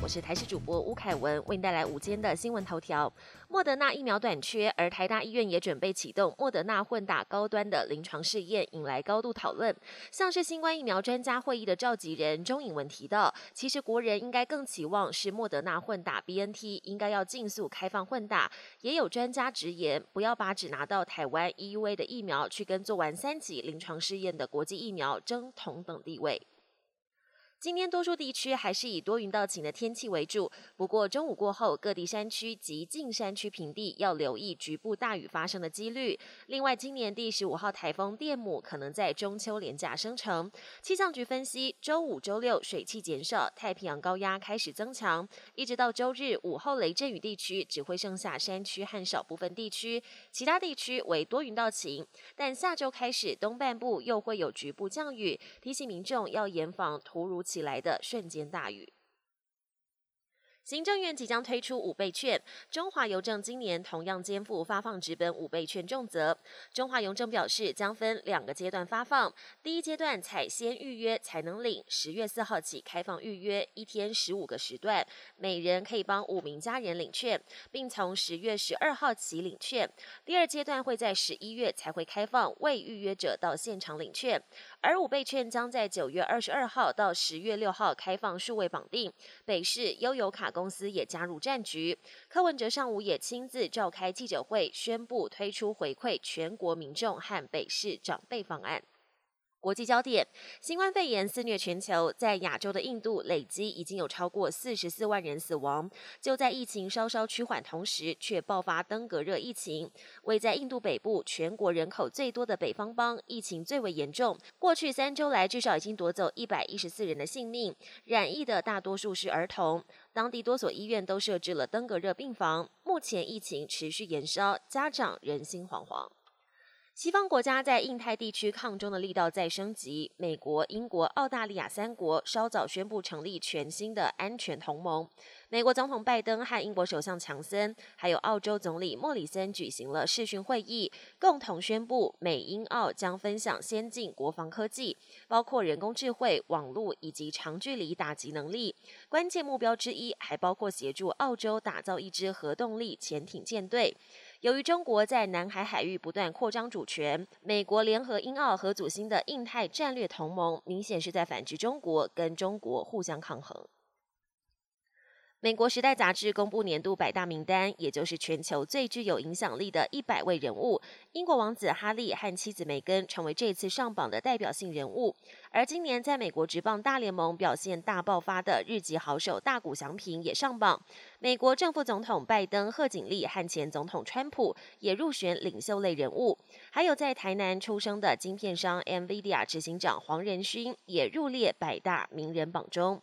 我是台视主播吴凯文，为您带来午间的新闻头条。莫德纳疫苗短缺，而台大医院也准备启动莫德纳混打高端的临床试验，引来高度讨论。像是新冠疫苗专家会议的召集人钟颖文提到，其实国人应该更期望是莫德纳混打 BNT，应该要尽速开放混打。也有专家直言，不要把只拿到台湾 EUA 的疫苗去跟做完三级临床试验的国际疫苗争同等地位。今天多数地区还是以多云到晴的天气为主，不过中午过后，各地山区及近山区平地要留意局部大雨发生的几率。另外，今年第十五号台风电母可能在中秋连假生成。气象局分析，周五、周六水汽减少，太平洋高压开始增强，一直到周日午后雷阵雨地区只会剩下山区和少部分地区，其他地区为多云到晴。但下周开始，东半部又会有局部降雨，提醒民众要严防突如起来的瞬间大雨。行政院即将推出五倍券，中华邮政今年同样肩负发放纸本五倍券重责。中华邮政表示，将分两个阶段发放，第一阶段采先预约才能领，十月四号起开放预约，一天十五个时段，每人可以帮五名家人领券，并从十月十二号起领券。第二阶段会在十一月才会开放未预约者到现场领券，而五倍券将在九月二十二号到十月六号开放数位绑定。北市悠游卡。公司也加入战局。柯文哲上午也亲自召开记者会，宣布推出回馈全国民众和北市长辈方案。国际焦点：新冠肺炎肆虐全球，在亚洲的印度累积已经有超过四十四万人死亡。就在疫情稍稍趋缓同时，却爆发登革热疫情。位在印度北部、全国人口最多的北方邦，疫情最为严重。过去三周来，至少已经夺走一百一十四人的性命，染疫的大多数是儿童。当地多所医院都设置了登革热病房。目前疫情持续延烧，家长人心惶惶。西方国家在印太地区抗中的力道在升级，美国、英国、澳大利亚三国稍早宣布成立全新的安全同盟。美国总统拜登和英国首相强森，还有澳洲总理莫里森举行了视讯会议，共同宣布美英澳将分享先进国防科技，包括人工智慧、网络以及长距离打击能力。关键目标之一还包括协助澳洲打造一支核动力潜艇舰队。由于中国在南海海域不断扩张主权，美国联合英澳和组新的印太战略同盟，明显是在反制中国，跟中国互相抗衡。美国《时代》杂志公布年度百大名单，也就是全球最具有影响力的一百位人物。英国王子哈利和妻子梅根成为这次上榜的代表性人物。而今年在美国职棒大联盟表现大爆发的日籍好手大谷翔平也上榜。美国正副总统拜登、贺锦丽和前总统川普也入选领袖类人物。还有在台南出生的晶片商 NVIDIA 执行长黄仁勋也入列百大名人榜中。